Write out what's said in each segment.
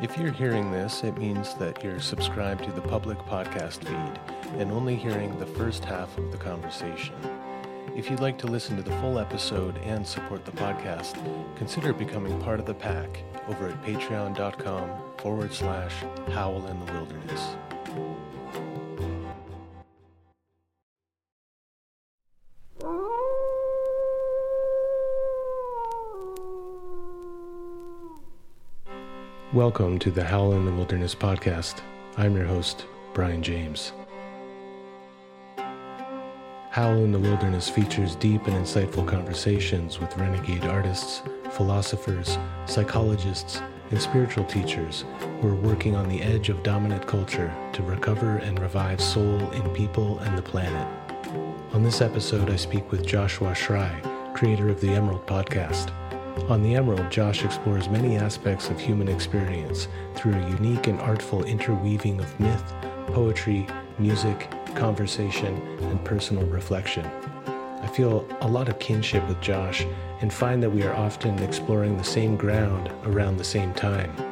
If you're hearing this, it means that you're subscribed to the public podcast feed and only hearing the first half of the conversation. If you'd like to listen to the full episode and support the podcast, consider becoming part of the pack over at patreon.com forward slash howl in the wilderness. Welcome to the Howl in the Wilderness podcast. I'm your host, Brian James. Howl in the Wilderness features deep and insightful conversations with renegade artists, philosophers, psychologists, and spiritual teachers who are working on the edge of dominant culture to recover and revive soul in people and the planet. On this episode, I speak with Joshua Schrei, creator of the Emerald podcast. On The Emerald, Josh explores many aspects of human experience through a unique and artful interweaving of myth, poetry, music, conversation, and personal reflection. I feel a lot of kinship with Josh and find that we are often exploring the same ground around the same time.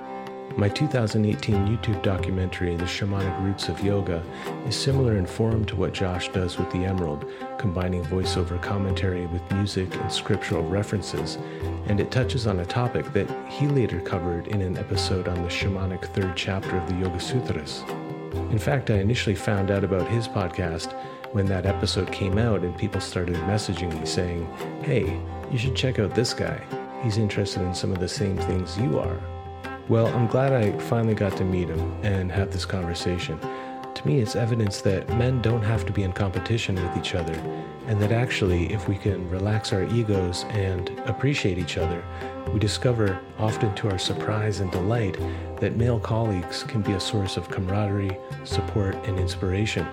My 2018 YouTube documentary, The Shamanic Roots of Yoga, is similar in form to what Josh does with The Emerald, combining voiceover commentary with music and scriptural references, and it touches on a topic that he later covered in an episode on the shamanic third chapter of the Yoga Sutras. In fact, I initially found out about his podcast when that episode came out and people started messaging me saying, Hey, you should check out this guy. He's interested in some of the same things you are. Well, I'm glad I finally got to meet him and have this conversation. To me, it's evidence that men don't have to be in competition with each other, and that actually, if we can relax our egos and appreciate each other, we discover, often to our surprise and delight, that male colleagues can be a source of camaraderie, support, and inspiration.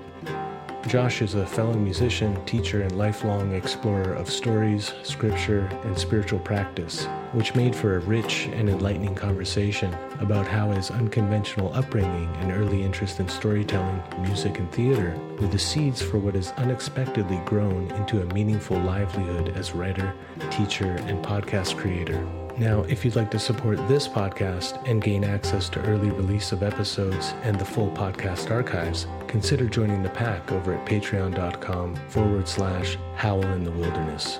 Josh is a fellow musician, teacher, and lifelong explorer of stories, scripture, and spiritual practice, which made for a rich and enlightening conversation about how his unconventional upbringing and early interest in storytelling, music, and theater were the seeds for what has unexpectedly grown into a meaningful livelihood as writer, teacher, and podcast creator. Now, if you'd like to support this podcast and gain access to early release of episodes and the full podcast archives, consider joining the pack over at patreon.com forward slash howl in the wilderness.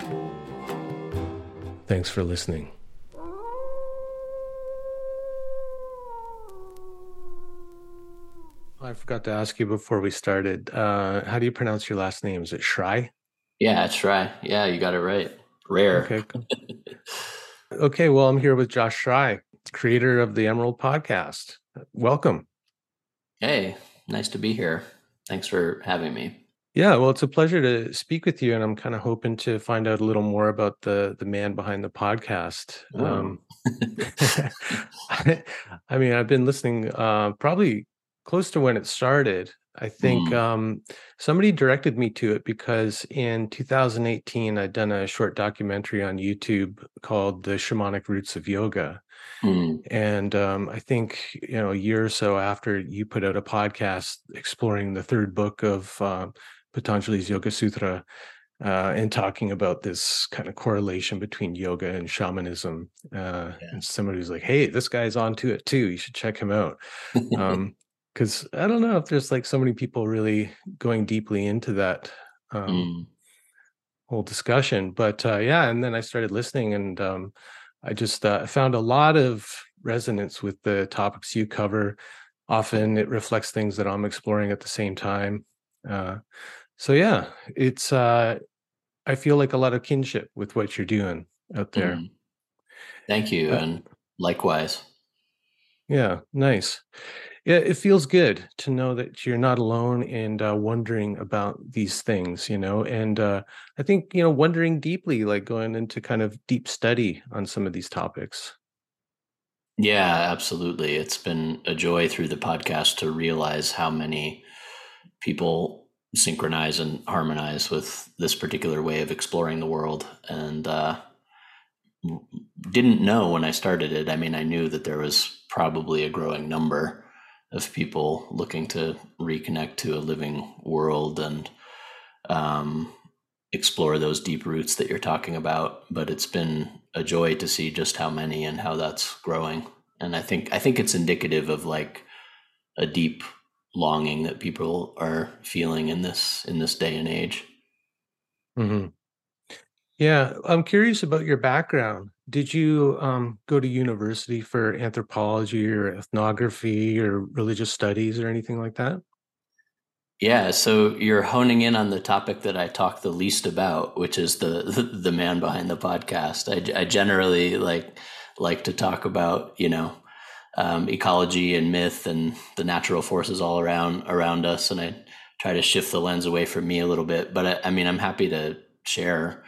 Thanks for listening. I forgot to ask you before we started. Uh, how do you pronounce your last name? Is it Shry? Yeah, it's Schrei. Yeah, you got it right. Rare. Okay. Okay. Well, I'm here with Josh Schrei, creator of the Emerald Podcast. Welcome. Hey, nice to be here. Thanks for having me. Yeah, well, it's a pleasure to speak with you, and I'm kind of hoping to find out a little more about the the man behind the podcast. Oh. Um, I, I, mean, I've been listening uh, probably close to when it started. I think mm. um, somebody directed me to it because in 2018 I'd done a short documentary on YouTube called "The Shamanic Roots of Yoga," mm. and um, I think you know a year or so after you put out a podcast exploring the third book of uh, Patanjali's Yoga Sutra. Uh, and talking about this kind of correlation between yoga and shamanism, uh, yeah. and somebody was like, "Hey, this guy's onto it too. You should check him out." um, because I don't know if there's like so many people really going deeply into that um, mm. whole discussion. But uh, yeah, and then I started listening, and um, I just uh, found a lot of resonance with the topics you cover. Often it reflects things that I'm exploring at the same time. Uh, so yeah, it's uh, I feel like a lot of kinship with what you're doing out there. Mm. Thank you, uh and likewise. Yeah, nice yeah it feels good to know that you're not alone and uh, wondering about these things you know and uh, i think you know wondering deeply like going into kind of deep study on some of these topics. Yeah absolutely it's been a joy through the podcast to realize how many people synchronize and harmonize with this particular way of exploring the world and uh, didn't know when i started it i mean i knew that there was probably a growing number of people looking to reconnect to a living world and um, explore those deep roots that you're talking about. But it's been a joy to see just how many and how that's growing. and I think I think it's indicative of like a deep longing that people are feeling in this in this day and age. Mm-hmm. Yeah, I'm curious about your background. Did you um, go to university for anthropology or ethnography or religious studies or anything like that? Yeah, so you're honing in on the topic that I talk the least about, which is the the, the man behind the podcast. I, I, generally like like to talk about you know um, ecology and myth and the natural forces all around around us, and I try to shift the lens away from me a little bit. But I, I mean, I'm happy to share.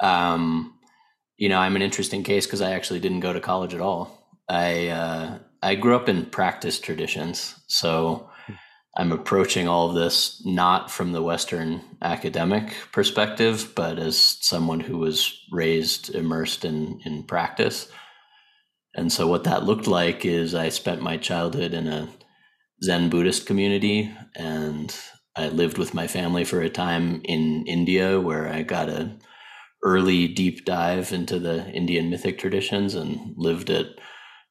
Um, you know, I'm an interesting case because I actually didn't go to college at all. I uh, I grew up in practice traditions, so I'm approaching all of this not from the Western academic perspective, but as someone who was raised immersed in in practice. And so, what that looked like is I spent my childhood in a Zen Buddhist community, and I lived with my family for a time in India, where I got a early deep dive into the Indian mythic traditions and lived at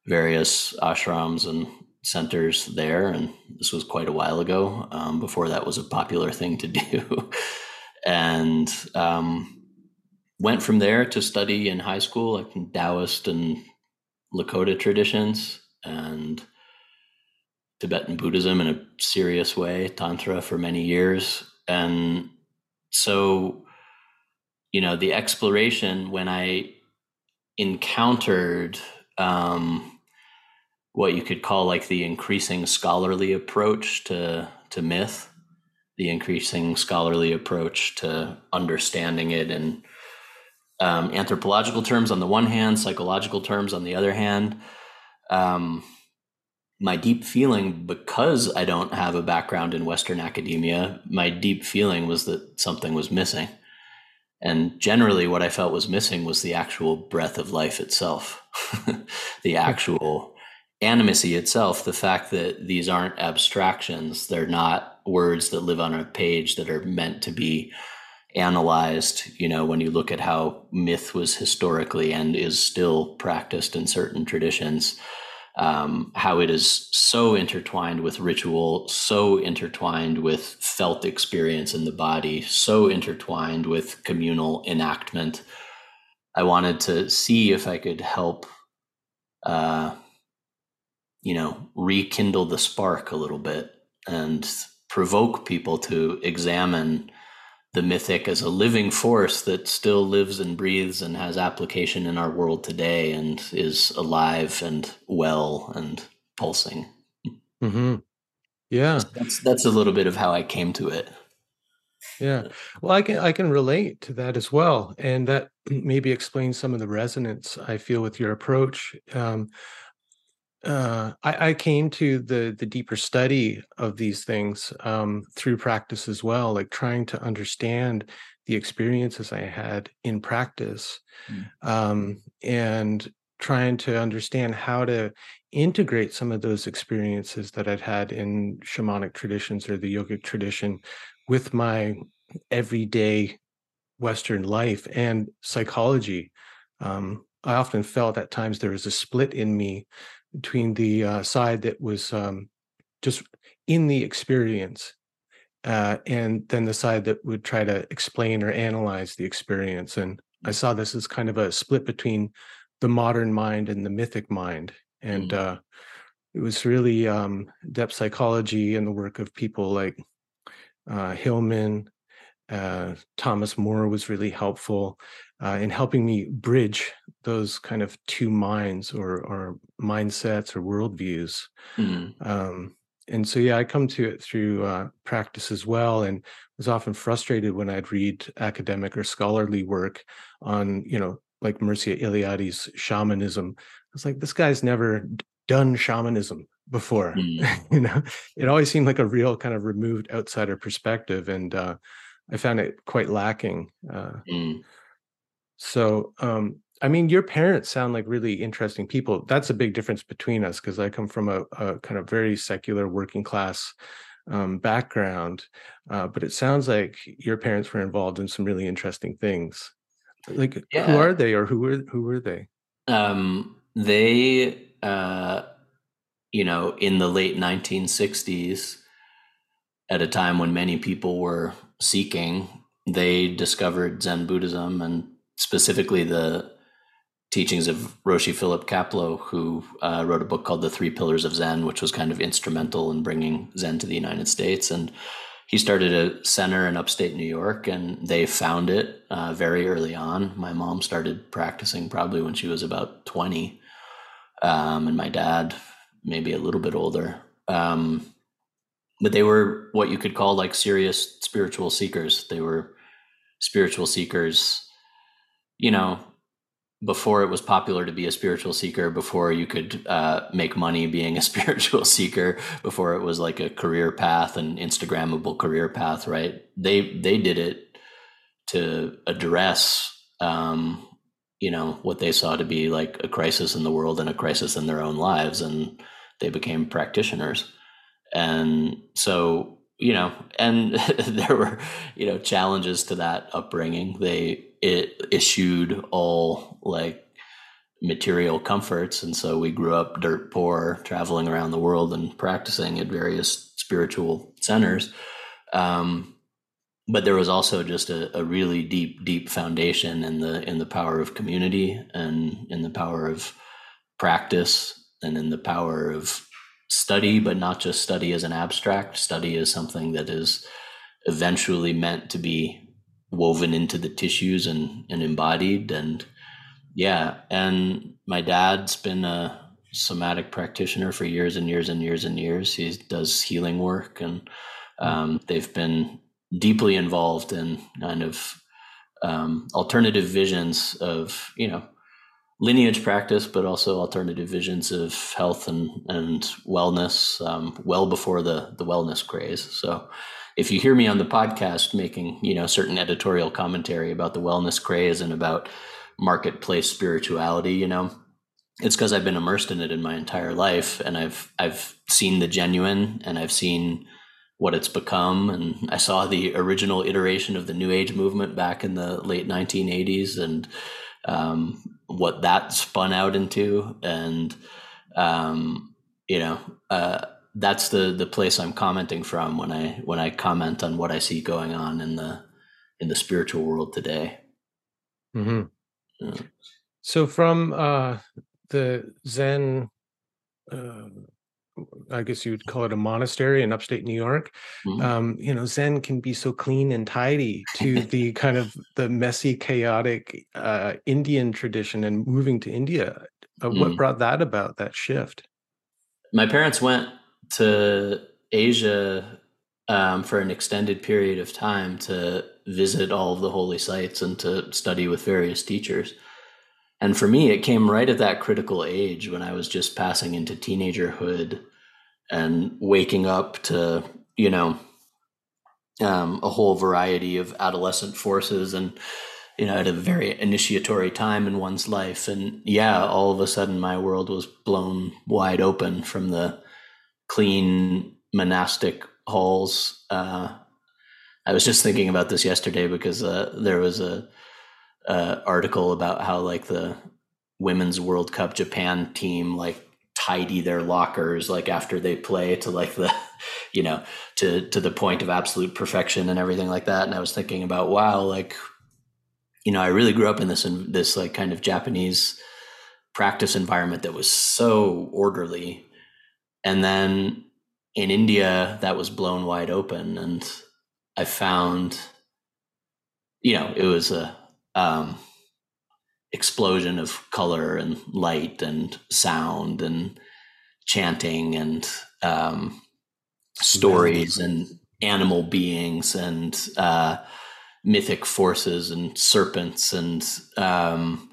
various ashrams and centers there. And this was quite a while ago. Um, before that was a popular thing to do. and um, went from there to study in high school, like Taoist and Lakota traditions and Tibetan Buddhism in a serious way, Tantra for many years. And so, you know, the exploration when I encountered um, what you could call like the increasing scholarly approach to to myth, the increasing scholarly approach to understanding it and um, anthropological terms on the one hand, psychological terms on the other hand. Um, my deep feeling, because I don't have a background in Western academia, my deep feeling was that something was missing. And generally, what I felt was missing was the actual breath of life itself, the actual animacy itself, the fact that these aren't abstractions, they're not words that live on a page that are meant to be analyzed, you know, when you look at how myth was historically and is still practiced in certain traditions, um, how it is so intertwined with ritual, so intertwined with felt experience in the body, so intertwined with communal enactment. I wanted to see if I could help, uh, you know, rekindle the spark a little bit and provoke people to examine the mythic as a living force that still lives and breathes and has application in our world today and is alive and well and pulsing. Mm-hmm. Yeah, that's that's a little bit of how I came to it. Yeah, well, I can I can relate to that as well, and that maybe explains some of the resonance I feel with your approach. Um, uh, I, I, came to the the deeper study of these things um, through practice as well, like trying to understand the experiences I had in practice, mm. um, and trying to understand how to integrate some of those experiences that I'd had in shamanic traditions or the yogic tradition with my everyday Western life and psychology. Um, I often felt at times there was a split in me between the uh, side that was um, just in the experience uh, and then the side that would try to explain or analyze the experience. And I saw this as kind of a split between the modern mind and the mythic mind. And mm. uh, it was really um, depth psychology and the work of people like uh, Hillman, uh, Thomas Moore was really helpful uh, in helping me bridge those kind of two minds or, or mindsets or worldviews. Mm. Um, and so, yeah, I come to it through uh, practice as well, and was often frustrated when I'd read academic or scholarly work on, you know, like Mircea Eliade's shamanism. I was like, this guy's never done shamanism before. Mm. you know, it always seemed like a real kind of removed outsider perspective, and uh, I found it quite lacking. Uh, mm. So, um, I mean, your parents sound like really interesting people. That's a big difference between us because I come from a, a, kind of very secular working class um, background, uh, but it sounds like your parents were involved in some really interesting things. Like, yeah. who are they, or who were who were they? Um, they uh, you know, in the late 1960s, at a time when many people were seeking, they discovered Zen Buddhism and specifically the teachings of Roshi Philip Kapleau, who uh, wrote a book called The Three Pillars of Zen, which was kind of instrumental in bringing Zen to the United States. And he started a center in upstate New York, and they found it uh, very early on. My mom started practicing probably when she was about 20, um, and my dad maybe a little bit older. Um, but they were what you could call like serious spiritual seekers. They were spiritual seekers, you know, before it was popular to be a spiritual seeker, before you could uh, make money being a spiritual seeker, before it was like a career path, an Instagrammable career path, right? They they did it to address, um, you know, what they saw to be like a crisis in the world and a crisis in their own lives, and they became practitioners. And so, you know, and there were, you know, challenges to that upbringing. They it issued all like material comforts. And so we grew up dirt poor, traveling around the world and practicing at various spiritual centers. Um, but there was also just a, a, really deep, deep foundation in the in the power of community and in the power of practice and in the power of study, but not just study as an abstract. Study as something that is eventually meant to be woven into the tissues and, and embodied. And yeah, and my dad's been a somatic practitioner for years and years and years and years. He does healing work, and um, they've been deeply involved in kind of um, alternative visions of you know lineage practice, but also alternative visions of health and and wellness um, well before the the wellness craze. So if you hear me on the podcast making you know certain editorial commentary about the wellness craze and about marketplace spirituality, you know, it's because I've been immersed in it in my entire life, and I've I've seen the genuine, and I've seen what it's become, and I saw the original iteration of the New Age movement back in the late 1980s, and um, what that spun out into, and um, you know, uh, that's the the place I'm commenting from when I when I comment on what I see going on in the in the spiritual world today. Mm-hmm. Yeah. So from uh, the Zen uh, I guess you'd call it a monastery in upstate New York. Mm-hmm. Um, you know, Zen can be so clean and tidy to the kind of the messy, chaotic uh, Indian tradition and moving to India. Uh, mm-hmm. What brought that about, that shift? My parents went to Asia um, for an extended period of time to visit all of the holy sites and to study with various teachers. And for me, it came right at that critical age when I was just passing into teenagerhood and waking up to, you know, um, a whole variety of adolescent forces and, you know, at a very initiatory time in one's life. And yeah, all of a sudden my world was blown wide open from the clean monastic halls. Uh, I was just thinking about this yesterday because uh, there was a, a, article about how like the women's World Cup Japan team like tidy their lockers like after they play to like the you know to to the point of absolute perfection and everything like that. And i was thinking about wow like you know i really grew up in this in this like kind of japanese practice environment that was so orderly. And then in india that was blown wide open. And i found you know it was a um explosion of color and light and sound and chanting and um, stories and animal beings and uh, mythic forces and serpents and um,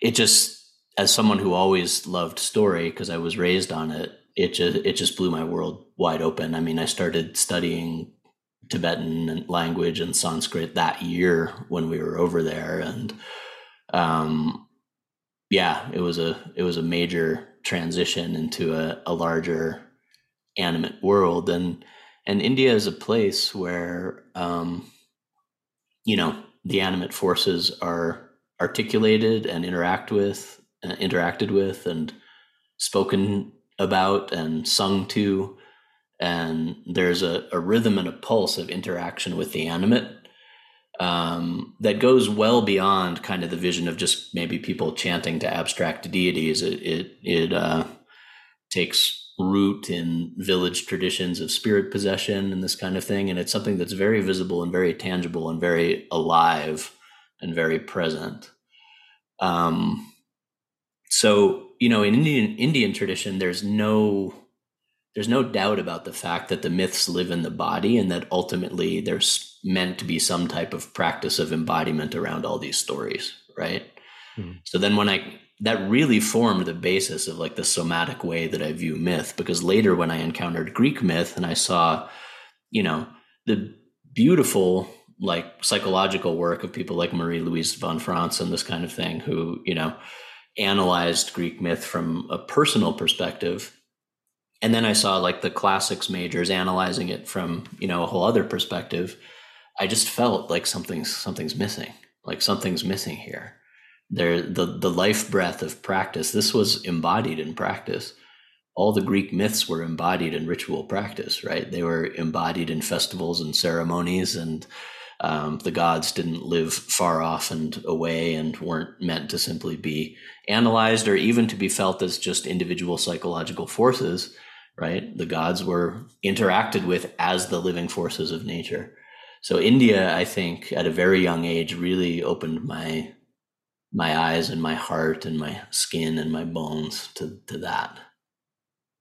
it just as someone who always loved story because I was raised on it it just it just blew my world wide open. I mean, I started studying Tibetan language and Sanskrit that year when we were over there, and um, yeah, it was a it was a major transition into a, a larger animate world, and and India is a place where um, you know the animate forces are articulated and interact with uh, interacted with and spoken about and sung to. And there's a, a rhythm and a pulse of interaction with the animate um, that goes well beyond kind of the vision of just maybe people chanting to abstract deities. It it, it uh, takes root in village traditions of spirit possession and this kind of thing, and it's something that's very visible and very tangible and very alive and very present. Um, so you know, in Indian Indian tradition, there's no there's no doubt about the fact that the myths live in the body and that ultimately there's meant to be some type of practice of embodiment around all these stories, right? Mm. So then when I that really formed the basis of like the somatic way that I view myth because later when I encountered Greek myth and I saw, you know, the beautiful like psychological work of people like Marie Louise von Franz and this kind of thing who, you know, analyzed Greek myth from a personal perspective and then I saw like the classics majors analyzing it from you know a whole other perspective. I just felt like something's something's missing. Like something's missing here. There, the the life breath of practice. This was embodied in practice. All the Greek myths were embodied in ritual practice, right? They were embodied in festivals and ceremonies, and um, the gods didn't live far off and away and weren't meant to simply be analyzed or even to be felt as just individual psychological forces right? The gods were interacted with as the living forces of nature. So India, I think, at a very young age, really opened my my eyes and my heart and my skin and my bones to to that.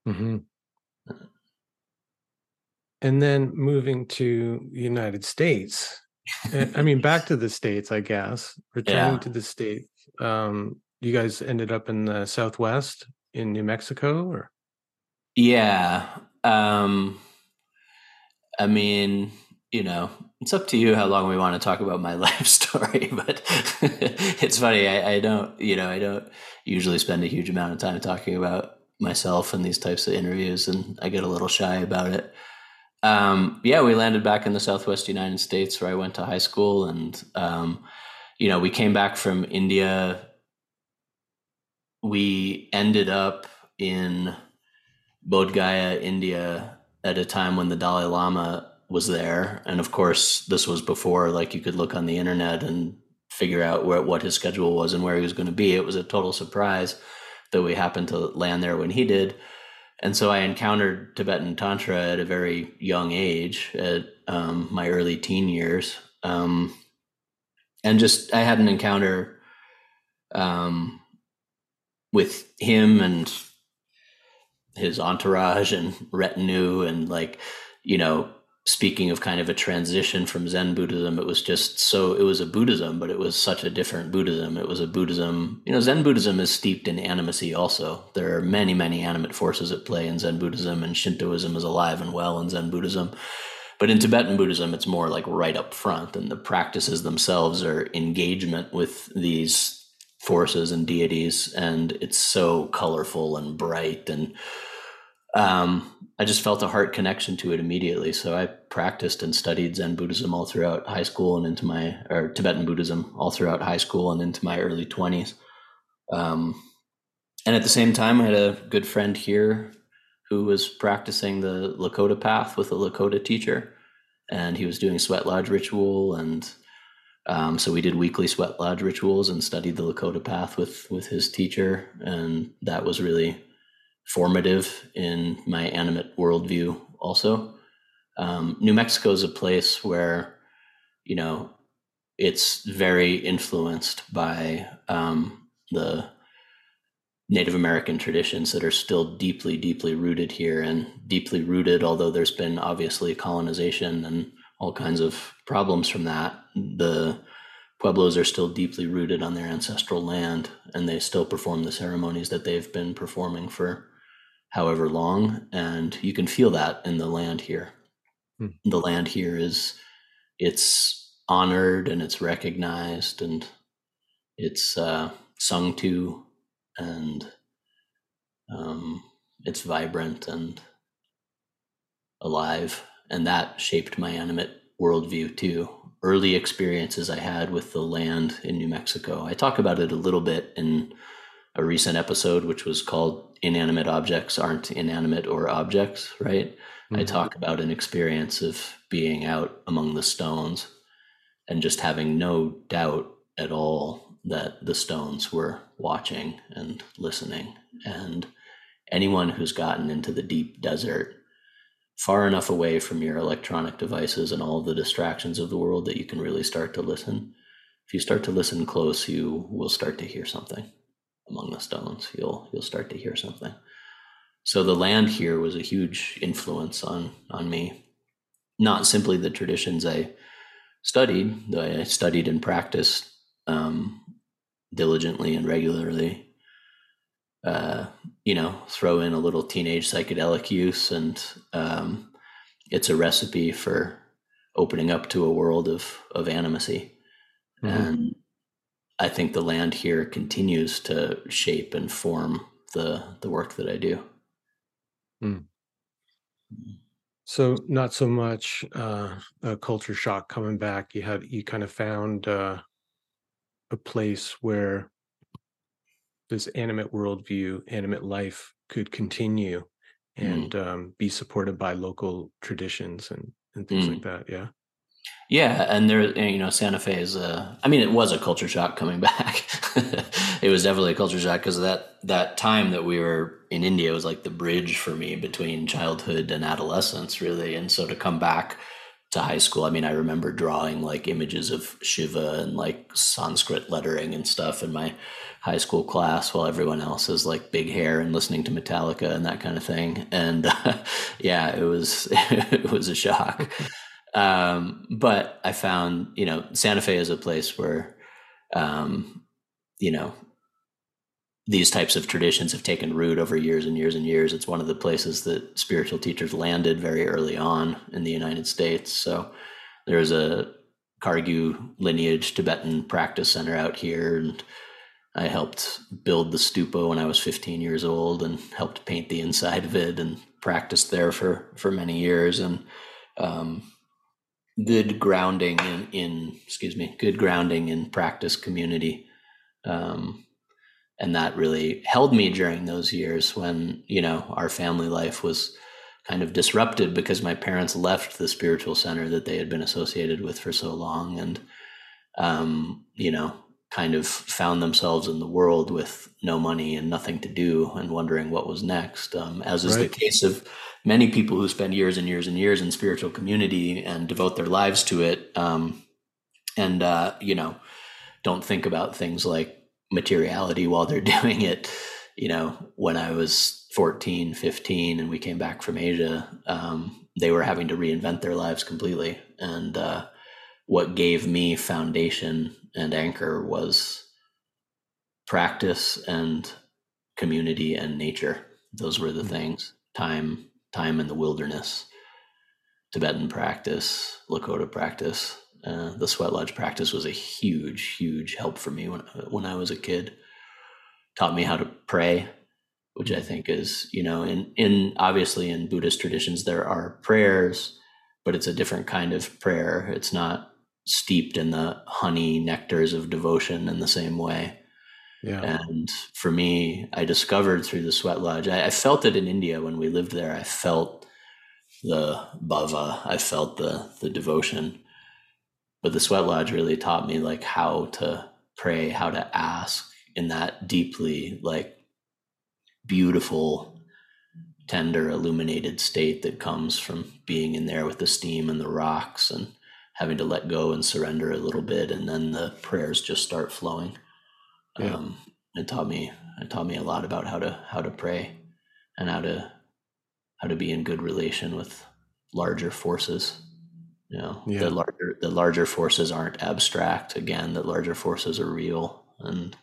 Mm-hmm. And then moving to the United States, I mean, back to the states, I guess. Returning yeah. to the states, um, you guys ended up in the Southwest in New Mexico, or yeah. Um, I mean, you know, it's up to you how long we want to talk about my life story, but it's funny. I, I, don't, you know, I don't usually spend a huge amount of time talking about myself in these types of interviews, and I get a little shy about it. Um, yeah, we landed back in the Southwest United States where I went to high school, and um, you know, we came back from India. We ended up in Bodh Gaya, India, at a time when the Dalai Lama was there. And of course, this was before like you could look on the internet and figure out where what his schedule was and where he was going to be. It was a total surprise that we happened to land there when he did. And so I encountered Tibetan Tantra at a very young age, at um, my early teen years. Um, and just, I had an encounter um, with him and his entourage and retinue and like you know speaking of kind of a transition from zen buddhism it was just so it was a buddhism but it was such a different buddhism. It was a buddhism you know zen buddhism is steeped in animacy also. There are many many animate forces at play in zen buddhism and shintoism is alive and well in zen buddhism. But in tibetan buddhism it's more like right up front and the practices themselves are engagement with these forces and deities and it's so colorful and bright and um, I just felt a heart connection to it immediately. So I practiced and studied Zen Buddhism all throughout high school and into my, or Tibetan Buddhism all throughout high school and into my early 20s. Um, and at the same time, I had a good friend here who was practicing the Lakota path with a Lakota teacher. And he was doing sweat lodge ritual. And um, so we did weekly sweat lodge rituals and studied the Lakota path with, with his teacher. And that was really formative in my animate worldview also. Um, New Mexico is a place where, you know, it's very influenced by um, the Native American traditions that are still deeply, deeply rooted here and deeply rooted, although there's been obviously colonization and all kinds of problems from that. The Pueblos are still deeply rooted on their ancestral land and they still perform the ceremonies that they've been performing for however long and you can feel that in the land here. Hmm. the land here is it's honored and it's recognized and it's uh, sung to and um, it's vibrant and alive. And that shaped my animate worldview too. Early experiences i had with the land in new mexico. I talk about it a little bit in a recent episode, which was called Inanimate Objects Aren't Inanimate or Objects, right? Mm-hmm. I talk about an experience of being out among the stones and just having no doubt at all that the stones were watching and listening. And anyone who's gotten into the deep desert, far enough away from your electronic devices and all the distractions of the world that you can really start to listen. If you start to listen close, you will start to hear something among the stones. You'll you'll start to hear something. So the land here was a huge influence on on me. Not simply the traditions I studied, though I studied and practiced um, diligently and regularly. Uh, you know, throw in a little teenage psychedelic use, and um, it's a recipe for opening up to a world of of animacy. Mm-hmm. And I think the land here continues to shape and form the the work that I do. Mm. So not so much uh, a culture shock coming back. You have you kind of found uh, a place where this animate worldview, animate life could continue mm. and mm. um, be supported by local traditions and and things mm. like that. Yeah. Yeah, and there, you know, Santa Fe is a. I mean, it was a culture shock coming back. it was definitely a culture shock because that that time that we were in India was like the bridge for me between childhood and adolescence, really. And so to come back to high school, I mean, I remember drawing like images of Shiva and like Sanskrit lettering and stuff in my high school class, while everyone else is like big hair and listening to Metallica and that kind of thing. And uh, yeah, it was it was a shock. Um, but I found, you know, Santa Fe is a place where, um, you know, these types of traditions have taken root over years and years and years. It's one of the places that spiritual teachers landed very early on in the United States. So there's a Kagyu lineage Tibetan practice center out here. And I helped build the stupa when I was 15 years old and helped paint the inside of it and practiced there for, for many years. And, um, good grounding in, in excuse me good grounding in practice community. Um, and that really held me during those years when you know our family life was kind of disrupted because my parents left the spiritual center that they had been associated with for so long. And um, you know kind of found themselves in the world with no money and nothing to do and wondering what was next. Um, as is right. the case of many people who spend years and years and years in spiritual community and devote their lives to it um, and uh, you know don't think about things like materiality while they're doing it. You know when i was 14 15 and we came back from asia um, they were having to reinvent their lives completely. And uh, what gave me foundation and anchor was practice and community and nature those were the mm-hmm. things time time in the wilderness, Tibetan practice, Lakota practice. Uh, the sweat lodge practice was a huge, huge help for me when when I was a kid. Taught me how to pray, which I think is you know in in obviously in Buddhist traditions there are prayers, but it's a different kind of prayer. It's not steeped in the honey nectars of devotion in the same way. Yeah. And for me, I discovered through the sweat lodge, I, I, felt it in India when we lived there. I felt the bhava, I felt the the devotion. But the sweat lodge really taught me like how to pray, how to ask in that deeply like beautiful, tender, illuminated state that comes from being in there with the steam and the rocks and having to let go and surrender a little bit and then the prayers just start flowing. Yeah. Um, it taught me it taught me a lot about how to how to pray and how to how to be in good relation with larger forces. You know, yeah. the larger the larger forces aren't abstract. Again, the larger forces are real, and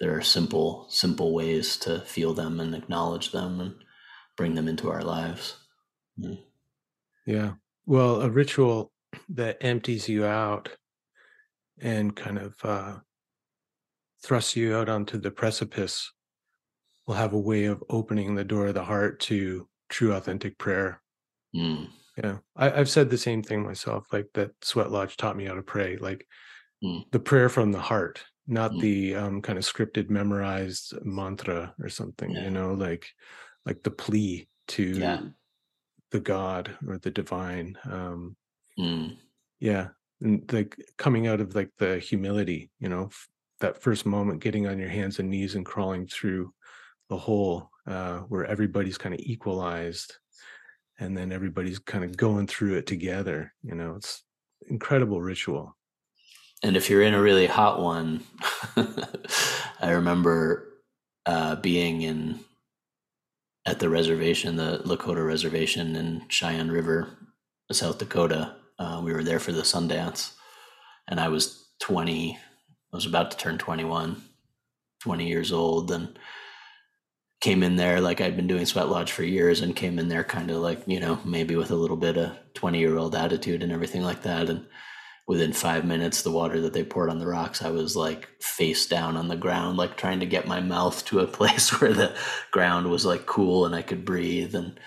there are simple simple ways to feel them and acknowledge them and bring them into our lives. Mm. Yeah. Well, a ritual that empties you out and kind of uh, thrusts you out onto the precipice will have a way of opening the door of the heart to true authentic prayer mm. yeah I, have said the same thing myself like that sweat lodge taught me how to pray like mm. the prayer from the heart not mm. the um, kind of scripted memorized mantra or something yeah. you know like like the plea to yeah. the god or the divine um mm. yeah and like coming out of like the humility you know that first moment getting on your hands and knees and crawling through the hole uh, where everybody's kind of equalized and then everybody's kind of going through it together you know it's incredible ritual and if you're in a really hot one i remember uh, being in at the reservation the lakota reservation in cheyenne river south dakota uh, we were there for the sundance and i was 20 i was about to turn 21 20 years old and came in there like I'd been doing Sweat Lodge for years and came in there kind of like, you know, maybe with a little bit of 20 year old attitude and everything like that. And within five minutes, the water that they poured on the rocks, I was like face down on the ground, like trying to get my mouth to a place where the ground was like cool and I could breathe. And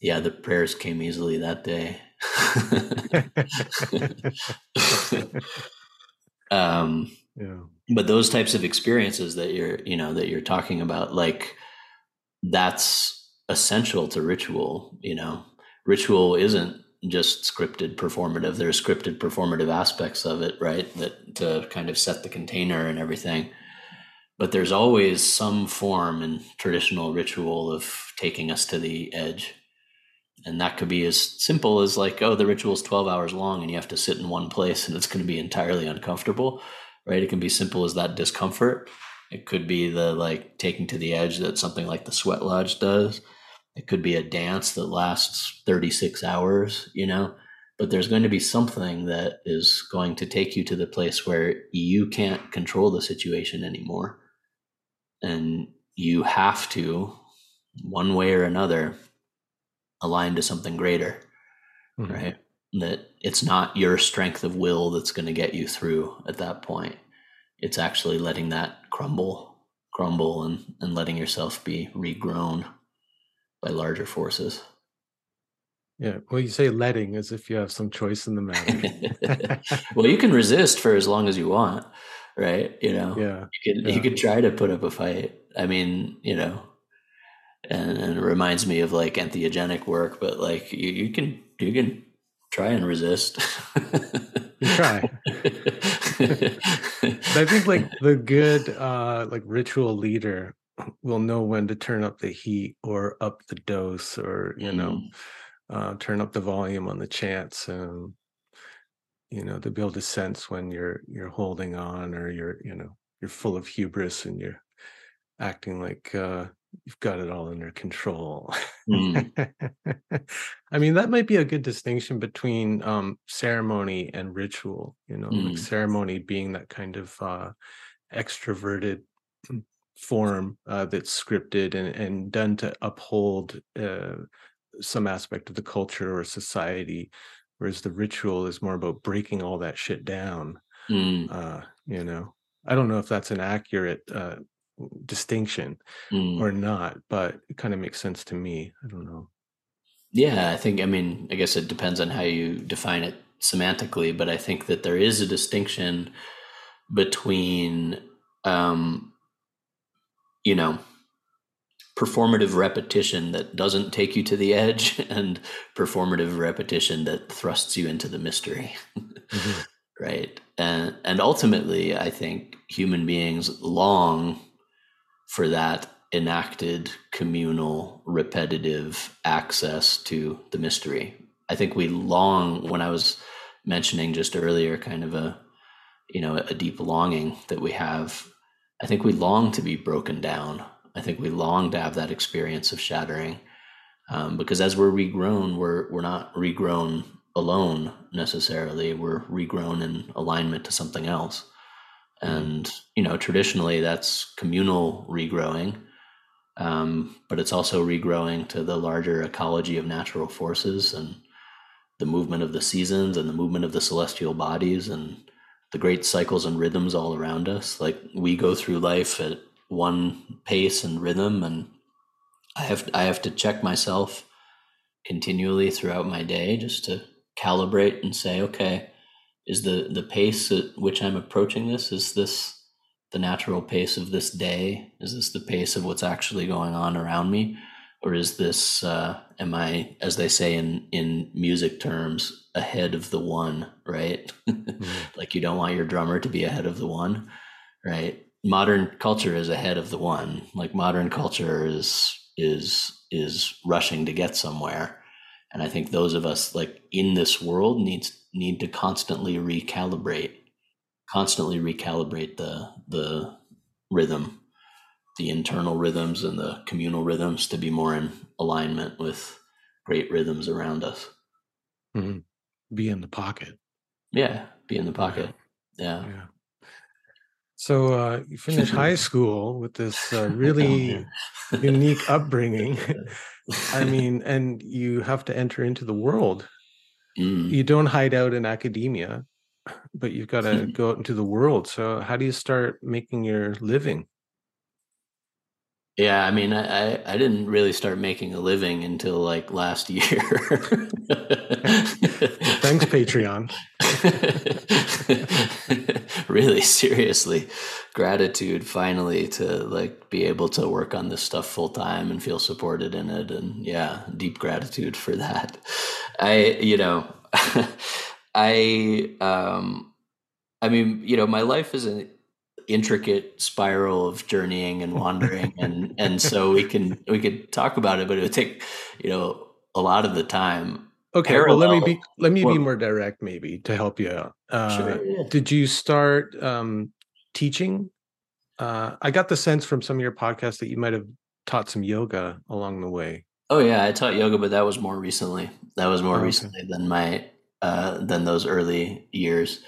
yeah, the prayers came easily that day. um, yeah. But those types of experiences that you're, you know, that you're talking about, like, that's essential to ritual you know? Ritual isn't just scripted performative. There's scripted performative aspects of it right that to kind of set the container and everything. But there's always some form in traditional ritual of taking us to the edge and that could be as simple as like oh the ritual is 12 hours long and you have to sit in one place and it's going to be entirely uncomfortable right it can be simple as that discomfort it could be the like taking to the edge that something like the Sweat Lodge does. It could be a dance that lasts 36 hours, you know, but there's going to be something that is going to take you to the place where you can't control the situation anymore. And you have to, one way or another, align to something greater, mm-hmm. right? That it's not your strength of will that's going to get you through at that point it's actually letting that crumble crumble and, and letting yourself be regrown by larger forces yeah well you say letting as if you have some choice in the matter well you can resist for as long as you want right you know yeah you could yeah. you could try to put up a fight i mean you know and, and it reminds me of like entheogenic work but like you, you can you can try and resist try I think like the good uh like ritual leader will know when to turn up the heat or up the dose or you know mm. uh turn up the volume on the chants and you know to be able to sense when you're you're holding on or you're you know you're full of hubris and you're acting like uh you've got it all under control. Mm. I mean, that might be a good distinction between um, ceremony and ritual. You know, mm. like ceremony being that kind of uh, extroverted form uh, that's scripted and, and done to uphold uh, some aspect of the culture or society, whereas the ritual is more about breaking all that shit down. Mm. Uh, you know, I don't know if that's an accurate uh, distinction mm. or not, but it kind of makes sense to me. I don't know. Yeah, I think, I mean, I guess it depends on how you define it semantically, but I think that there is a distinction between, um, you know, performative repetition that doesn't take you to the edge and performative repetition that thrusts you into the mystery. Mm-hmm. right. And, and ultimately, I think human beings long for that enacted communal repetitive access to the mystery. I think we long when i was mentioning just earlier kind of a you know a deep longing that we have i think we long to be broken down. I think we long to have that experience of shattering um, because as we're regrown we're we're not regrown alone necessarily. We're regrown in alignment to something else and you know traditionally that's communal regrowing um, but it's also regrowing to the larger ecology of natural forces and the movement of the seasons and the movement of the celestial bodies and the great cycles and rhythms all around us. Like we go through life at one pace and rhythm and i have i have to check myself continually throughout my day just to calibrate and say okay is the the pace at which I'm approaching this is this the natural pace of this day? Is this the pace of what's actually going on around me? Or is this, uh, am I, as they say in, in music terms, ahead of the one, right? Mm-hmm. like you don't want your drummer to be ahead of the one, right? Modern culture is ahead of the one. Like modern culture is, is, is rushing to get somewhere. And I think those of us like in this world needs, need to constantly recalibrate constantly recalibrate the the rhythm, the internal rhythms and the communal rhythms to be more in alignment with great rhythms around us. Mm-hmm. Be in the pocket. Yeah, be in the pocket. Yeah. yeah. So uh, you finish high school with this uh, really unique upbringing. I mean, and you have to enter into the world. Mm. You don't hide out in academia but you've got to go out into the world. So how do you start making your living? Yeah, I mean, I, I didn't really start making a living until like last year. Thanks, Patreon. really, seriously, gratitude finally to like be able to work on this stuff full time and feel supported in it, and yeah, deep gratitude for that. I, you know, I um I mean, you know, my life is an intricate spiral of journeying and wandering and and so we can we could talk about it, but it would take, you know, a lot of the time. Okay, Parallel, well let me be let me well, be more direct maybe to help you out. Uh, sure, yeah. did you start um teaching? Uh I got the sense from some of your podcasts that you might have taught some yoga along the way. Oh yeah, I taught yoga, but that was more recently. That was more oh, okay. recently than my uh, than those early years.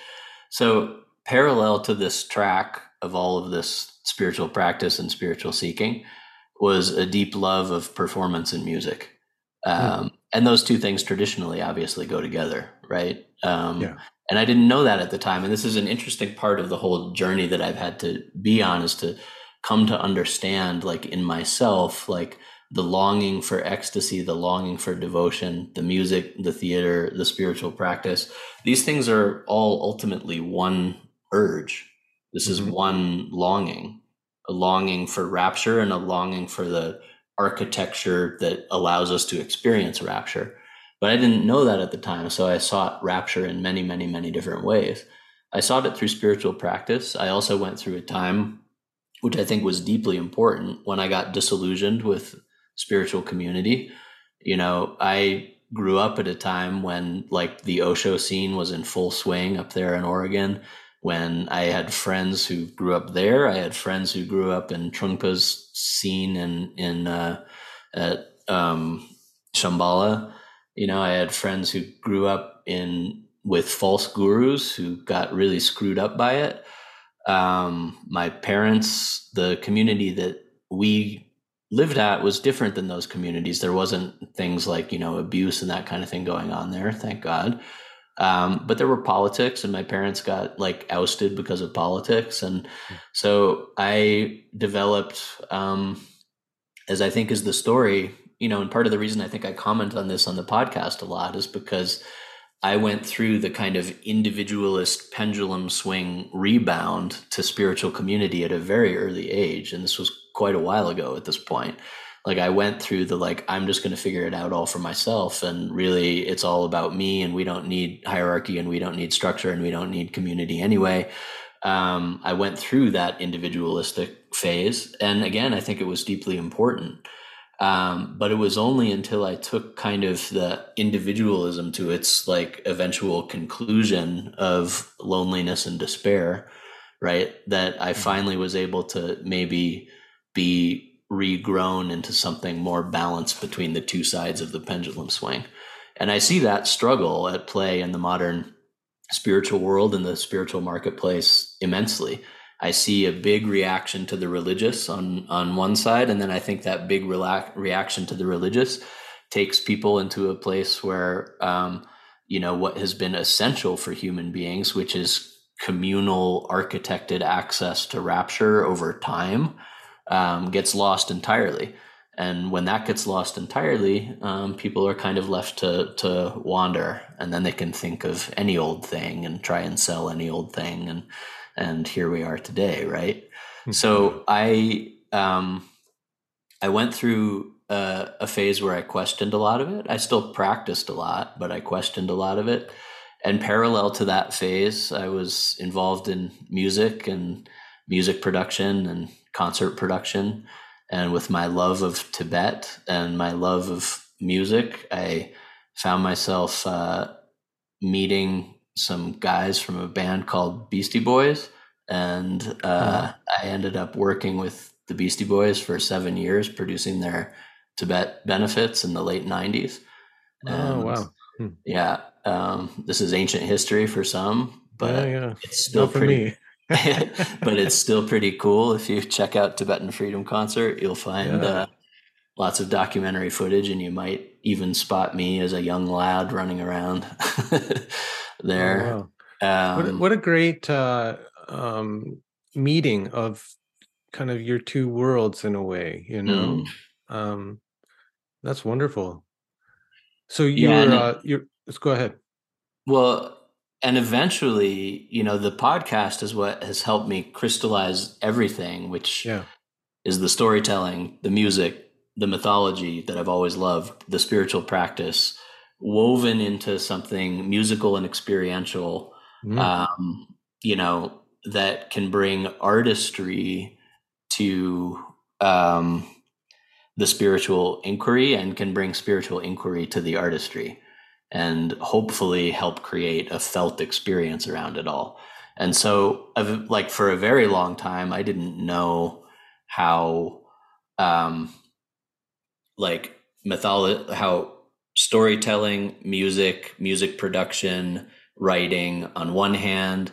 So, parallel to this track of all of this spiritual practice and spiritual seeking was a deep love of performance and music. Hmm. Um. And those two things traditionally obviously go together, right? Um, yeah. And I didn't know that at the time. And this is an interesting part of the whole journey that I've had to be on is to come to understand, like in myself, like the longing for ecstasy, the longing for devotion, the music, the theater, the spiritual practice. These things are all ultimately one urge. This mm-hmm. is one longing, a longing for rapture and a longing for the architecture that allows us to experience rapture. But I didn't know that at the time. So I sought rapture in many, many, many different ways. I sought it through spiritual practice. I also went through a time, which I think was deeply important, when I got disillusioned with spiritual community. You know, I grew up at a time when like the Osho scene was in full swing up there in Oregon. When I had friends who grew up there, I had friends who grew up in Trungpa's scene in in uh, at um, Shambhala. You know, I had friends who grew up in with false gurus who got really screwed up by it. Um, my parents, the community that we lived at was different than those communities. There wasn't things like, you know, abuse and that kind of thing going on there, thank God. Um, but there were politics, and my parents got like ousted because of politics. And so I developed, um, as I think is the story, you know, and part of the reason I think I comment on this on the podcast a lot is because I went through the kind of individualist pendulum swing rebound to spiritual community at a very early age. And this was quite a while ago at this point. Like I went through the like I'm just going to figure it out all for myself and really it's all about me and we don't need hierarchy and we don't need structure and we don't need community anyway. Um, I went through that individualistic phase and again I think it was deeply important. Um, but it was only until I took kind of the individualism to its like eventual conclusion of loneliness and despair, right? That I mm-hmm. finally was able to maybe be regrown into something more balanced between the two sides of the pendulum swing. And I see that struggle at play in the modern spiritual world and the spiritual marketplace immensely. I see a big reaction to the religious on on one side, and then I think that big relax, reaction to the religious takes people into a place where um, you know what has been essential for human beings, which is communal architected access to rapture over time um, gets lost entirely. And when that gets lost entirely, um, people are kind of left to to wander, and then they can think of any old thing and try and sell any old thing, and and here we are today, right? Hmm. So I um, I went through a, a phase where I questioned a lot of it. I still practiced a lot, but I questioned a lot of it. And parallel to that phase, I was involved in music and music production and concert production. And with my love of Tibet and my love of music, I found myself uh, meeting some guys from a band called Beastie Boys. And uh, uh-huh. I ended up working with the Beastie Boys for seven years, producing their Tibet benefits in the late 90s. And oh, wow. Hmm. Yeah. Um, this is ancient history for some, but yeah, yeah. it's still pretty. but it's still pretty cool. If you check out Tibetan Freedom Concert, you'll find yeah. uh, lots of documentary footage, and you might even spot me as a young lad running around there. Oh, wow. um, what, a, what, a great uh, um, meeting of kind of your two worlds in a way, you know. Mm. Um, that's wonderful. So you're yeah, uh, you're let's go ahead. Well, and eventually, you know, the podcast is what has helped me crystallize everything, which yeah. is the storytelling, the music, the mythology that I've always loved, the spiritual practice, woven into something musical and experiential. Mm. Um, you know, that can bring artistry to um, the spiritual inquiry and can bring spiritual inquiry to the artistry and hopefully help create a felt experience around it all. And so, like for a very long time, I didn't know how, um, like mytholo- how storytelling, music, music production, writing on one hand,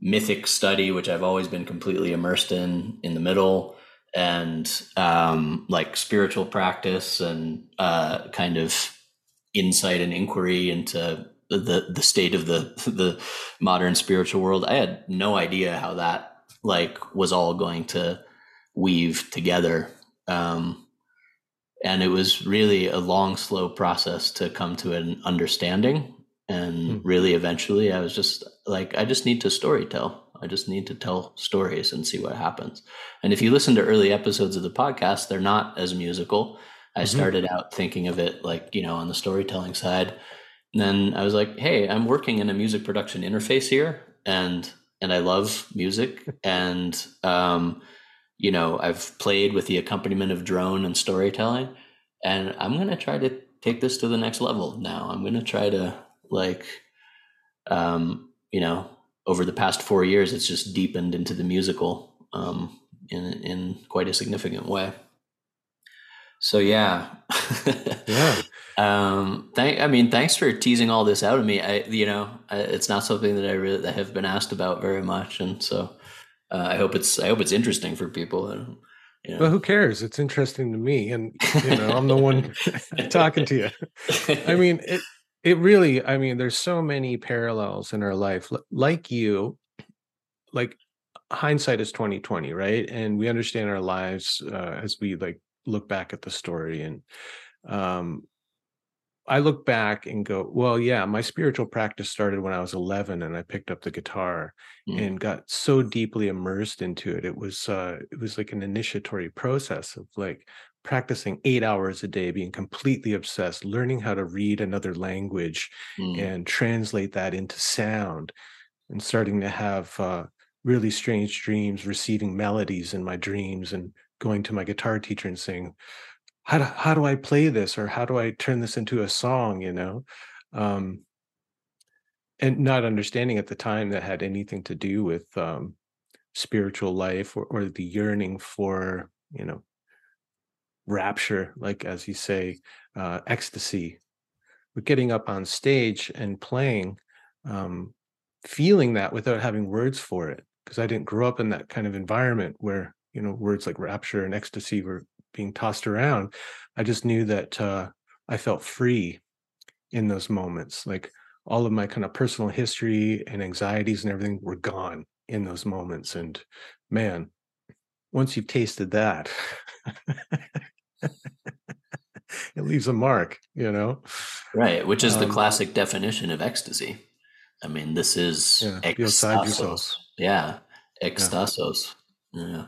mythic study, which I've always been completely immersed in, in the middle, and um, like spiritual practice and uh, kind of insight and inquiry into the the state of the the modern spiritual world. I had no idea how that like was all going to weave together. Um, and it was really a long, slow process to come to an understanding. And hmm. really, eventually, I was just like, I just need to story tell. I just need to tell stories and see what happens. And if you listen to early episodes of the podcast, they're not as musical. I mm-hmm. started out thinking of it like, you know, on the storytelling side. And then I was like, hey, I'm working in a music production interface here and and I love music and um, you know, I've played with the accompaniment of drone and storytelling and I'm going to try to take this to the next level now. I'm going to try to like um, you know, over the past four years, it's just deepened into the musical um, in in quite a significant way. So yeah, yeah. Um, thank. I mean, thanks for teasing all this out of me. I, you know, I, it's not something that I really that have been asked about very much, and so uh, I hope it's I hope it's interesting for people. And, you know. Well, who cares? It's interesting to me, and you know, I'm the one talking to you. I mean, it, it really, I mean, there's so many parallels in our life. Like you, like hindsight is 2020, right? And we understand our lives uh, as we like look back at the story. And um, I look back and go, well, yeah, my spiritual practice started when I was 11 and I picked up the guitar mm. and got so deeply immersed into it. It was uh it was like an initiatory process of like practicing eight hours a day, being completely obsessed, learning how to read another language mm. and translate that into sound, and starting to have uh, really strange dreams, receiving melodies in my dreams, and going to my guitar teacher and saying, "How do how do I play this, or how do I turn this into a song?" You know. Um, and not understanding at the time that had anything to do with um, spiritual life or, or the yearning for you know rapture, like as you say, uh, ecstasy. But getting up on stage and playing, um, feeling that without having words for it, because I didn't grow up in that kind of environment where you know words like rapture and ecstasy were being tossed around. I just knew that uh, I felt free in those moments. Like all of my kind of personal history and anxieties and everything were gone in those moments. And man, once you've tasted that, it leaves a mark, you know? Right, which is um, the classic definition of ecstasy. I mean, this is yeah, ecstasos. Yeah, ecstasos. Yeah. Yeah.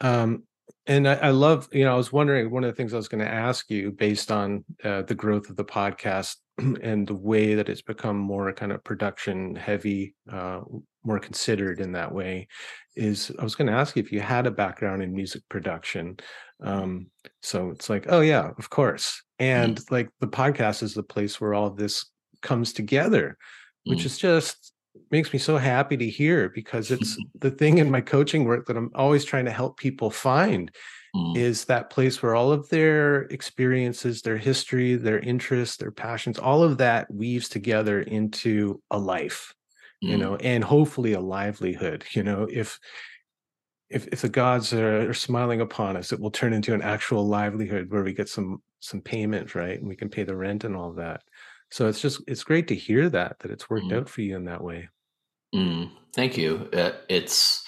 Um, and I, I, love, you know, I was wondering one of the things I was going to ask you based on uh, the growth of the podcast and the way that it's become more kind of production heavy, uh, more considered in that way, is I was going to ask you if you had a background in music production. Um, so it's like, oh yeah, of course. And mm. like the podcast is the place where all this comes together, which mm. is just makes me so happy to hear because it's the thing in my coaching work that I'm always trying to help people find mm. is that place where all of their experiences, their history, their interests, their passions, all of that weaves together into a life, mm. you know, and hopefully a livelihood, you know, if if if the gods are, are, smiling upon us, it will turn into an actual livelihood where we get some some payment, right? And we can pay the rent and all that. So it's just it's great to hear that that it's worked mm. out for you in that way. Mm, thank you. Uh, it's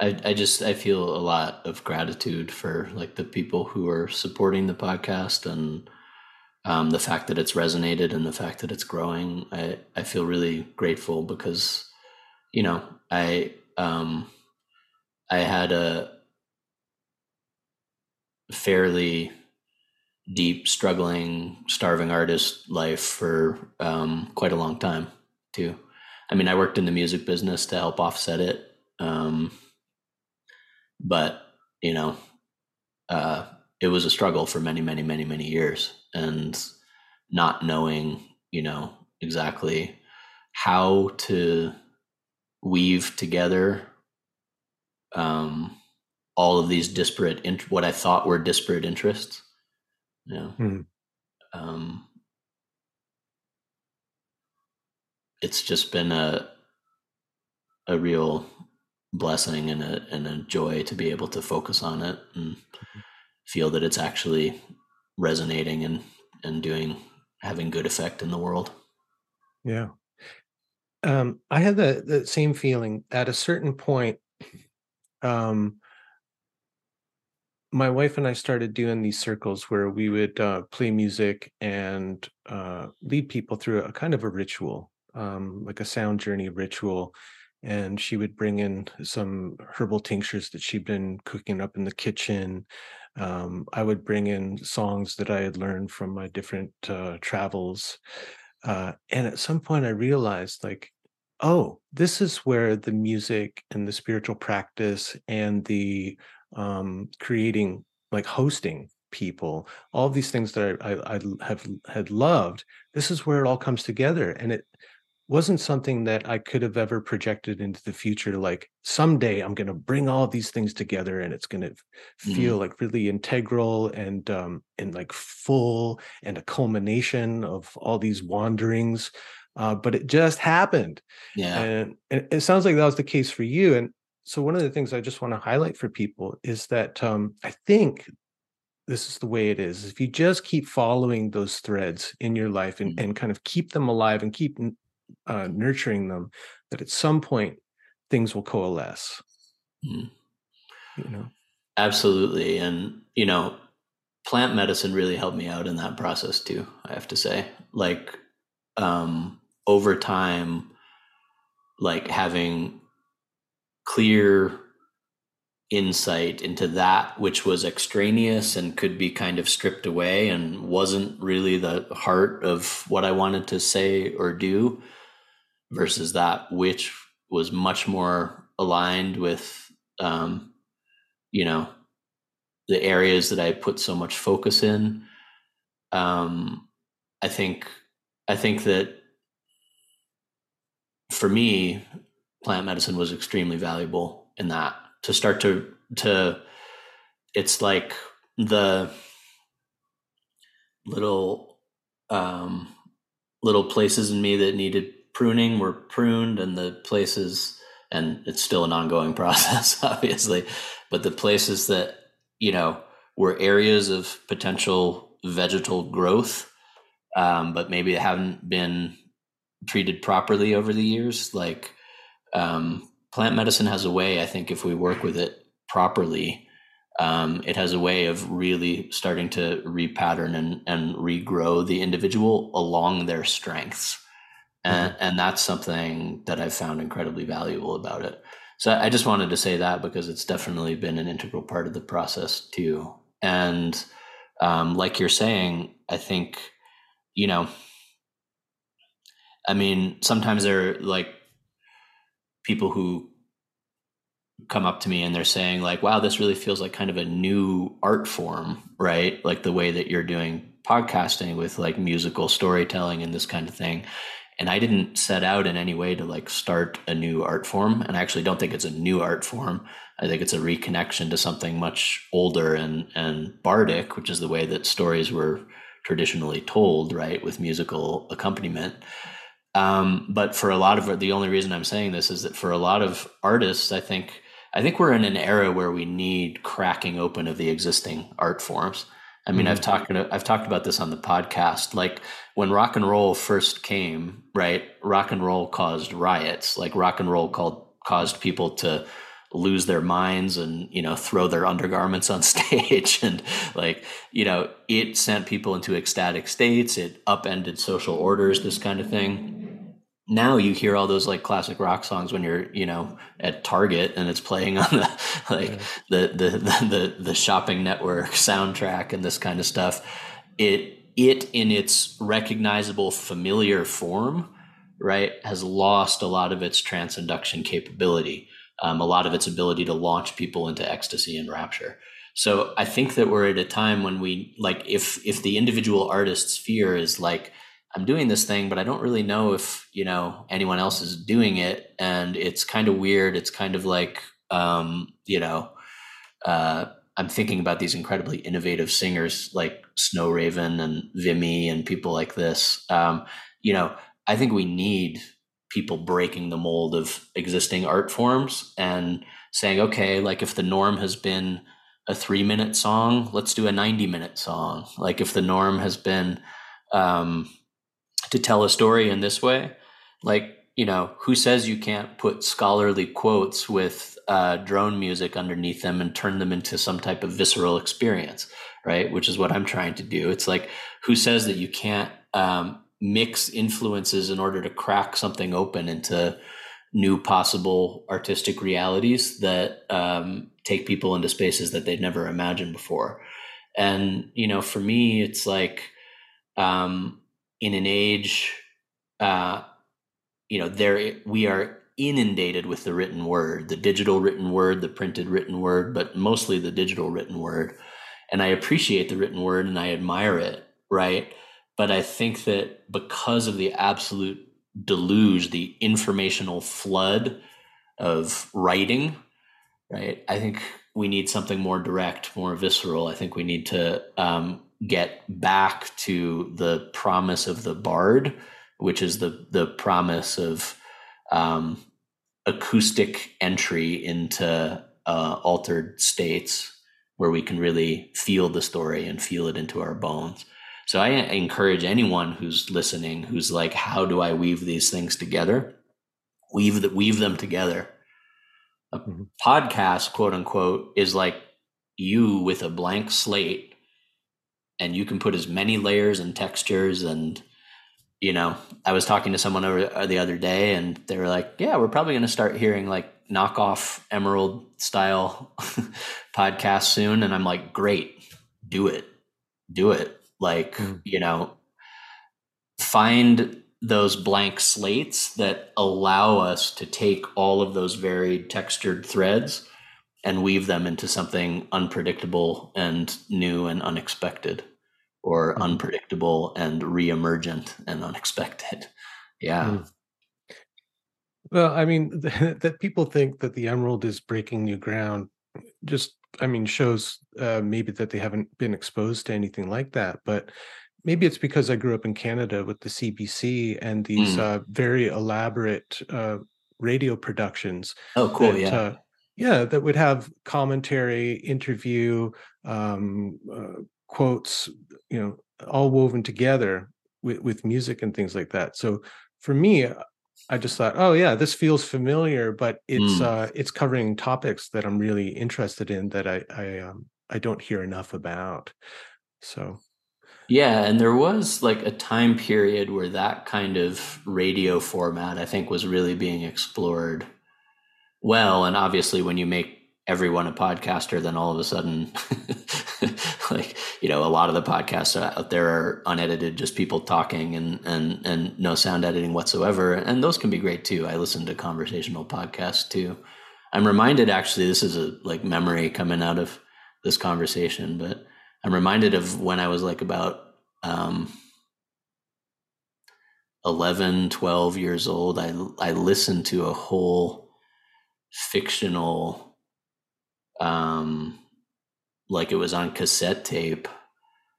I I just I feel a lot of gratitude for like the people who are supporting the podcast and um, the fact that it's resonated and the fact that it's growing. I I feel really grateful because you know I um I had a fairly deep, struggling, starving artist life for um, quite a long time too. I mean, I worked in the music business to help offset it, um, but you know, uh, it was a struggle for many, many, many, many years, and not knowing, you know, exactly how to weave together um, all of these disparate, int- what I thought were disparate interests yeah. Hmm. Um, it's just been a a real blessing and a and a joy to be able to focus on it and feel that it's actually resonating and and doing having good effect in the world. Yeah. Um, I had the the same feeling at a certain point. Um, my wife and I started doing these circles where we would uh, play music and uh, lead people through a kind of a ritual, um, like a sound journey ritual. And she would bring in some herbal tinctures that she'd been cooking up in the kitchen. Um, I would bring in songs that I had learned from my different uh, travels. Uh, and at some point, I realized, like, oh, this is where the music and the spiritual practice and the um, creating like hosting people all these things that I, I, I have had loved this is where it all comes together and it wasn't something that i could have ever projected into the future like someday i'm going to bring all these things together and it's going to feel mm. like really integral and um and like full and a culmination of all these wanderings uh, but it just happened yeah and, and it sounds like that was the case for you and so one of the things I just want to highlight for people is that um, I think this is the way it is. If you just keep following those threads in your life and, mm-hmm. and kind of keep them alive and keep uh, nurturing them, that at some point things will coalesce. Mm. You know, absolutely, and you know, plant medicine really helped me out in that process too. I have to say, like um, over time, like having clear insight into that which was extraneous and could be kind of stripped away and wasn't really the heart of what I wanted to say or do versus that which was much more aligned with um, you know the areas that I put so much focus in. Um, I think I think that for me plant medicine was extremely valuable in that. To start to to it's like the little um little places in me that needed pruning were pruned and the places and it's still an ongoing process obviously but the places that you know were areas of potential vegetal growth um, but maybe haven't been treated properly over the years like um, plant medicine has a way, I think, if we work with it properly, um, it has a way of really starting to repattern and, and regrow the individual along their strengths. And, mm-hmm. and that's something that I've found incredibly valuable about it. so I just wanted to say that because it's definitely been an integral part of the process too. And um, like you're saying, I think, you know, I mean, sometimes there are like people who come up to me and they're saying like, wow, this really feels like kind of a new art form, right? Like the way that you're doing podcasting with like musical storytelling and this kind of thing. And i didn't set out in any way to like start a new art form. And i actually don't think it's a new art form. I think it's a reconnection to something much older and and bardic which is the way that stories were traditionally told right with musical accompaniment um, but for a lot of the only reason i'm saying this is that for a lot of artists i think i think we're in an era where we need cracking open of the existing art forms I mean, mm-hmm. I've talked I've talked about this on the podcast. Like when rock and roll first came, right? Rock and roll caused riots. Like rock and roll called caused people to lose their minds and you know throw their undergarments on stage and like you know it sent people into ecstatic states it upended social orders this kind of thing now you hear all those like classic rock songs when you're you know at target and it's playing on the like yeah. the, the, the the the shopping network soundtrack and this kind of stuff it it in its recognizable familiar form right has lost a lot of its transcenduction capability um, a lot of its ability to launch people into ecstasy and rapture so i think that we're at a time when we like if if the individual artist's fear is like I'm doing this thing, but I don't really know if, you know, anyone else is doing it. And it's kind of weird. It's kind of like, um, you know, uh, I'm thinking about these incredibly innovative singers like Snow Raven and Wimme and people like this. Um, you know, I think we need people breaking the mold of existing art forms and saying, okay, like if the norm has been a three minute song, let's do a 90 minute song. Like if the norm has been, um, to tell a story in this way like you know who says you can't put scholarly quotes with uh, drone music underneath them and turn them into some type of visceral experience right? Which is what i'm trying to do. It's like who says that you can't um, mix influences in order to crack something open into new possible artistic realities that um, take people into spaces that they'd never imagined before. And you know for me it's like um, in an age, uh, you know, there we are inundated with the written word, the digital written word, the printed written word, but mostly the digital written word. And I appreciate the written word and I admire it, right? But I think that because of the absolute deluge, the informational flood of writing, right? I think we need something more direct, more visceral. I think we need to um, get back to the promise of the bard, which is the the promise of um, acoustic entry into uh, altered states where we can really feel the story and feel it into our bones. So I encourage anyone who's listening, who's like, "How do I weave these things together?" Weave that weave them together. A mm-hmm. podcast, quote unquote, is like you with a blank slate and you can put as many layers and textures and you know i was talking to someone over uh, the other day and they were like yeah we're probably going to start hearing like knockoff emerald style podcast soon. And i'm like great. Do it. Do it. Like mm. you know find those blank slates that allow us to take all of those varied textured threads and weave them into something unpredictable and new and unexpected or mm-hmm. unpredictable and re-emergent and unexpected. Yeah. Mm. Well, I mean, that people think that the emerald is breaking new ground just, I mean, shows uh, maybe that they haven't been exposed to anything like that. But maybe it's because I grew up in Canada with the CBC and these mm. uh, very elaborate uh, radio productions. Oh, cool. That, yeah. Uh, yeah, that would have commentary, interview, um, uh, quotes, you know, all woven together with, with music and things like that. So for me, I just thought, oh yeah, this feels familiar, but it's mm. uh, it's covering topics that I'm really interested in that I I um, I don't hear enough about. So yeah, and there was like a time period where that kind of radio format I think was really being explored well. And obviously, when you make everyone a podcaster, then all of a sudden, like you know, a lot of the podcasts out there are unedited, just people talking and and and no sound editing whatsoever, and those can be great too. I listen to conversational podcasts too. I'm reminded actually, this is a like memory coming out of this conversation, but I'm reminded of when I was like about um, 11, 12 years old. I I listened to a whole fictional um, like it was on cassette tape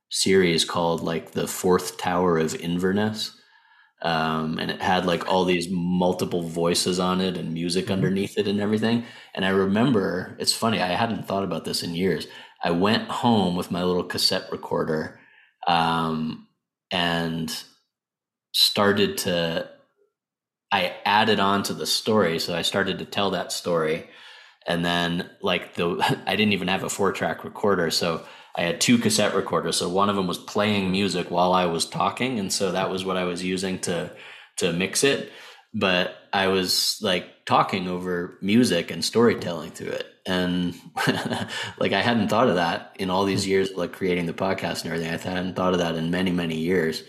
series called like the Fourth Tower of Inverness. Um, and it had like all these multiple voices on it and music mm-hmm. underneath it and everything. And I remember, it's funny, I hadn't thought about this in years. I went home with my little cassette recorder um, and started to, I added on to the story. So I started to tell that story. And then like the i didn't even have a four track recorder so i had two cassette recorders. So one of them was playing music while i was talking and so that was what i was using to to mix it. But i was like talking over music and storytelling through it. And like i hadn't thought of that in all these years like creating the podcast and everything. I hadn't thought of that in many many years.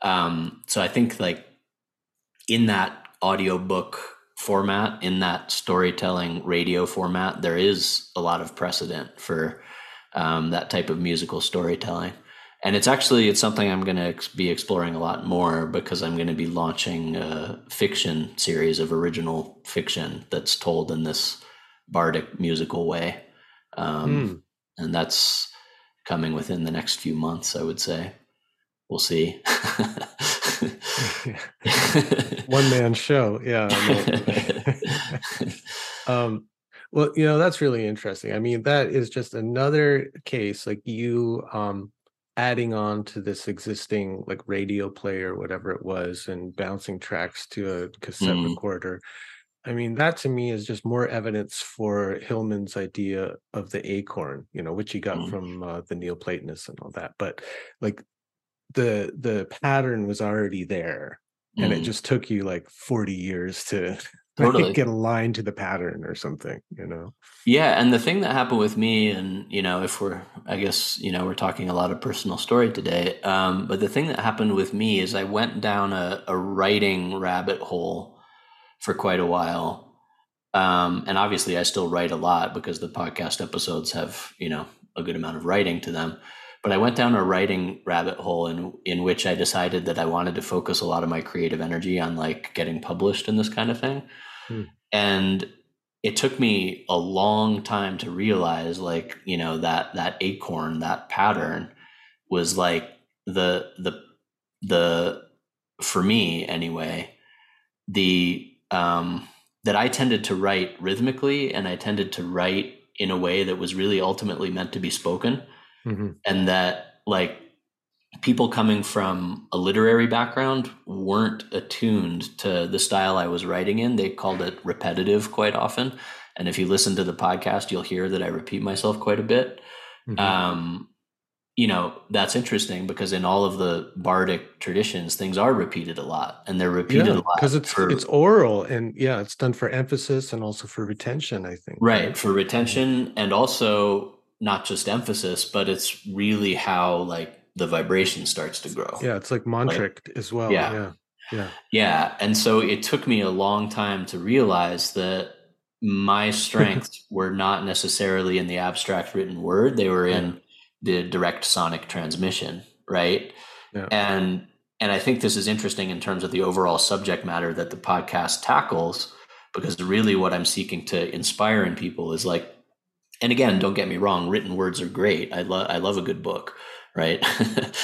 Um so i think like in that audiobook format in that storytelling radio format there is a lot of precedent for um, that type of musical storytelling. And it's actually it's something i'm going to be exploring a lot more because i'm going to be launching a fiction series of original fiction that's told in this bardic musical way. Um, mm. and that's coming within the next few months i would say. We'll see one man show yeah um well you know that's really interesting i mean that is just another case like you um adding on to this existing like radio player whatever it was and bouncing tracks to a cassette mm. recorder I mean, that to me is just more evidence for Hillman's idea of the acorn, you know, which he got mm. from uh, the Neoplatonists and all that. But like the the pattern was already there and mm. it just took you like 40 years to totally. get aligned to the pattern or something you know yeah and the thing that happened with me and you know if we're i guess you know we're talking a lot of personal story today um, but the thing that happened with me is i went down a, a writing rabbit hole for quite a while um, and obviously i still write a lot because the podcast episodes have you know a good amount of writing to them but I went down a writing rabbit hole in in which I decided that I wanted to focus a lot of my creative energy on like getting published and this kind of thing. Hmm. And it took me a long time to realize like, you know, that that acorn, that pattern was like the the the for me anyway, the um that I tended to write rhythmically and I tended to write in a way that was really ultimately meant to be spoken mm-hmm. and that like people coming from a literary background weren't attuned to the style I was writing in. They called it repetitive quite often. And if you listen to the podcast, you'll hear that I repeat myself quite a bit. Mm-hmm. Um, you know, that's interesting because in all of the bardic traditions, things are repeated a lot and they're repeated yeah, a lot. Because it's for, it's oral and yeah, it's done for emphasis and also for retention, I think. Right. For retention and also not just emphasis, but it's really how like the vibration starts to grow. Yeah, it's like mantric like, as well. Yeah. yeah. Yeah. Yeah. And so it took me a long time to realize that my strengths were not necessarily in the abstract written word, they were in yeah. the direct sonic transmission, right? Yeah. And and I think this is interesting in terms of the overall subject matter that the podcast tackles because really what I'm seeking to inspire in people is like and again, don't get me wrong, written words are great. I love I love a good book, right?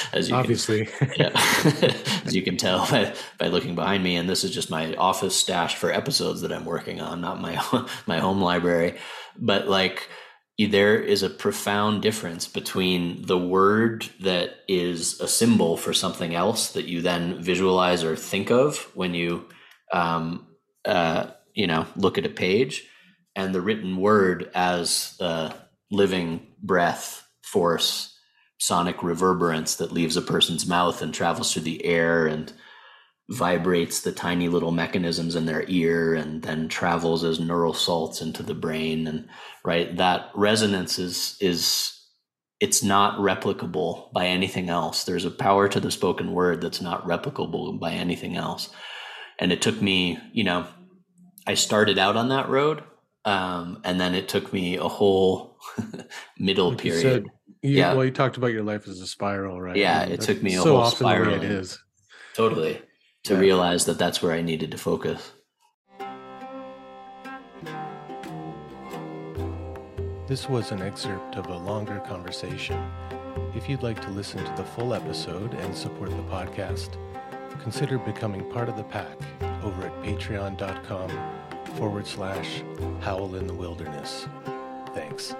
As you obviously, can, yeah, as you can tell by, by looking behind me, and this is just my office stash for episodes that I'm working on, not my my home library. But like, there is a profound difference between the word that is a symbol for something else that you then visualize or think of when you, um, uh, you know, look at a page and the written word as a living breath, force, sonic reverberance that leaves a person's mouth and travels through the air and vibrates the tiny little mechanisms in their ear and then travels as neural salts into the brain. And right that resonance is is it's not replicable by anything else. There's a power to the spoken word that's not replicable by anything else. And it took me you know i started out on that road um, and then it took me a whole middle like period said, you, yeah well you talked about your life as a spiral right yeah it took me a so whole spiral it is totally to yeah. realize that that's where I needed to focus. This was an excerpt of a longer conversation. If you'd like to listen to the full episode and support the podcast, consider becoming part of the pack over at patreon.com forward slash howl in the wilderness. Thanks.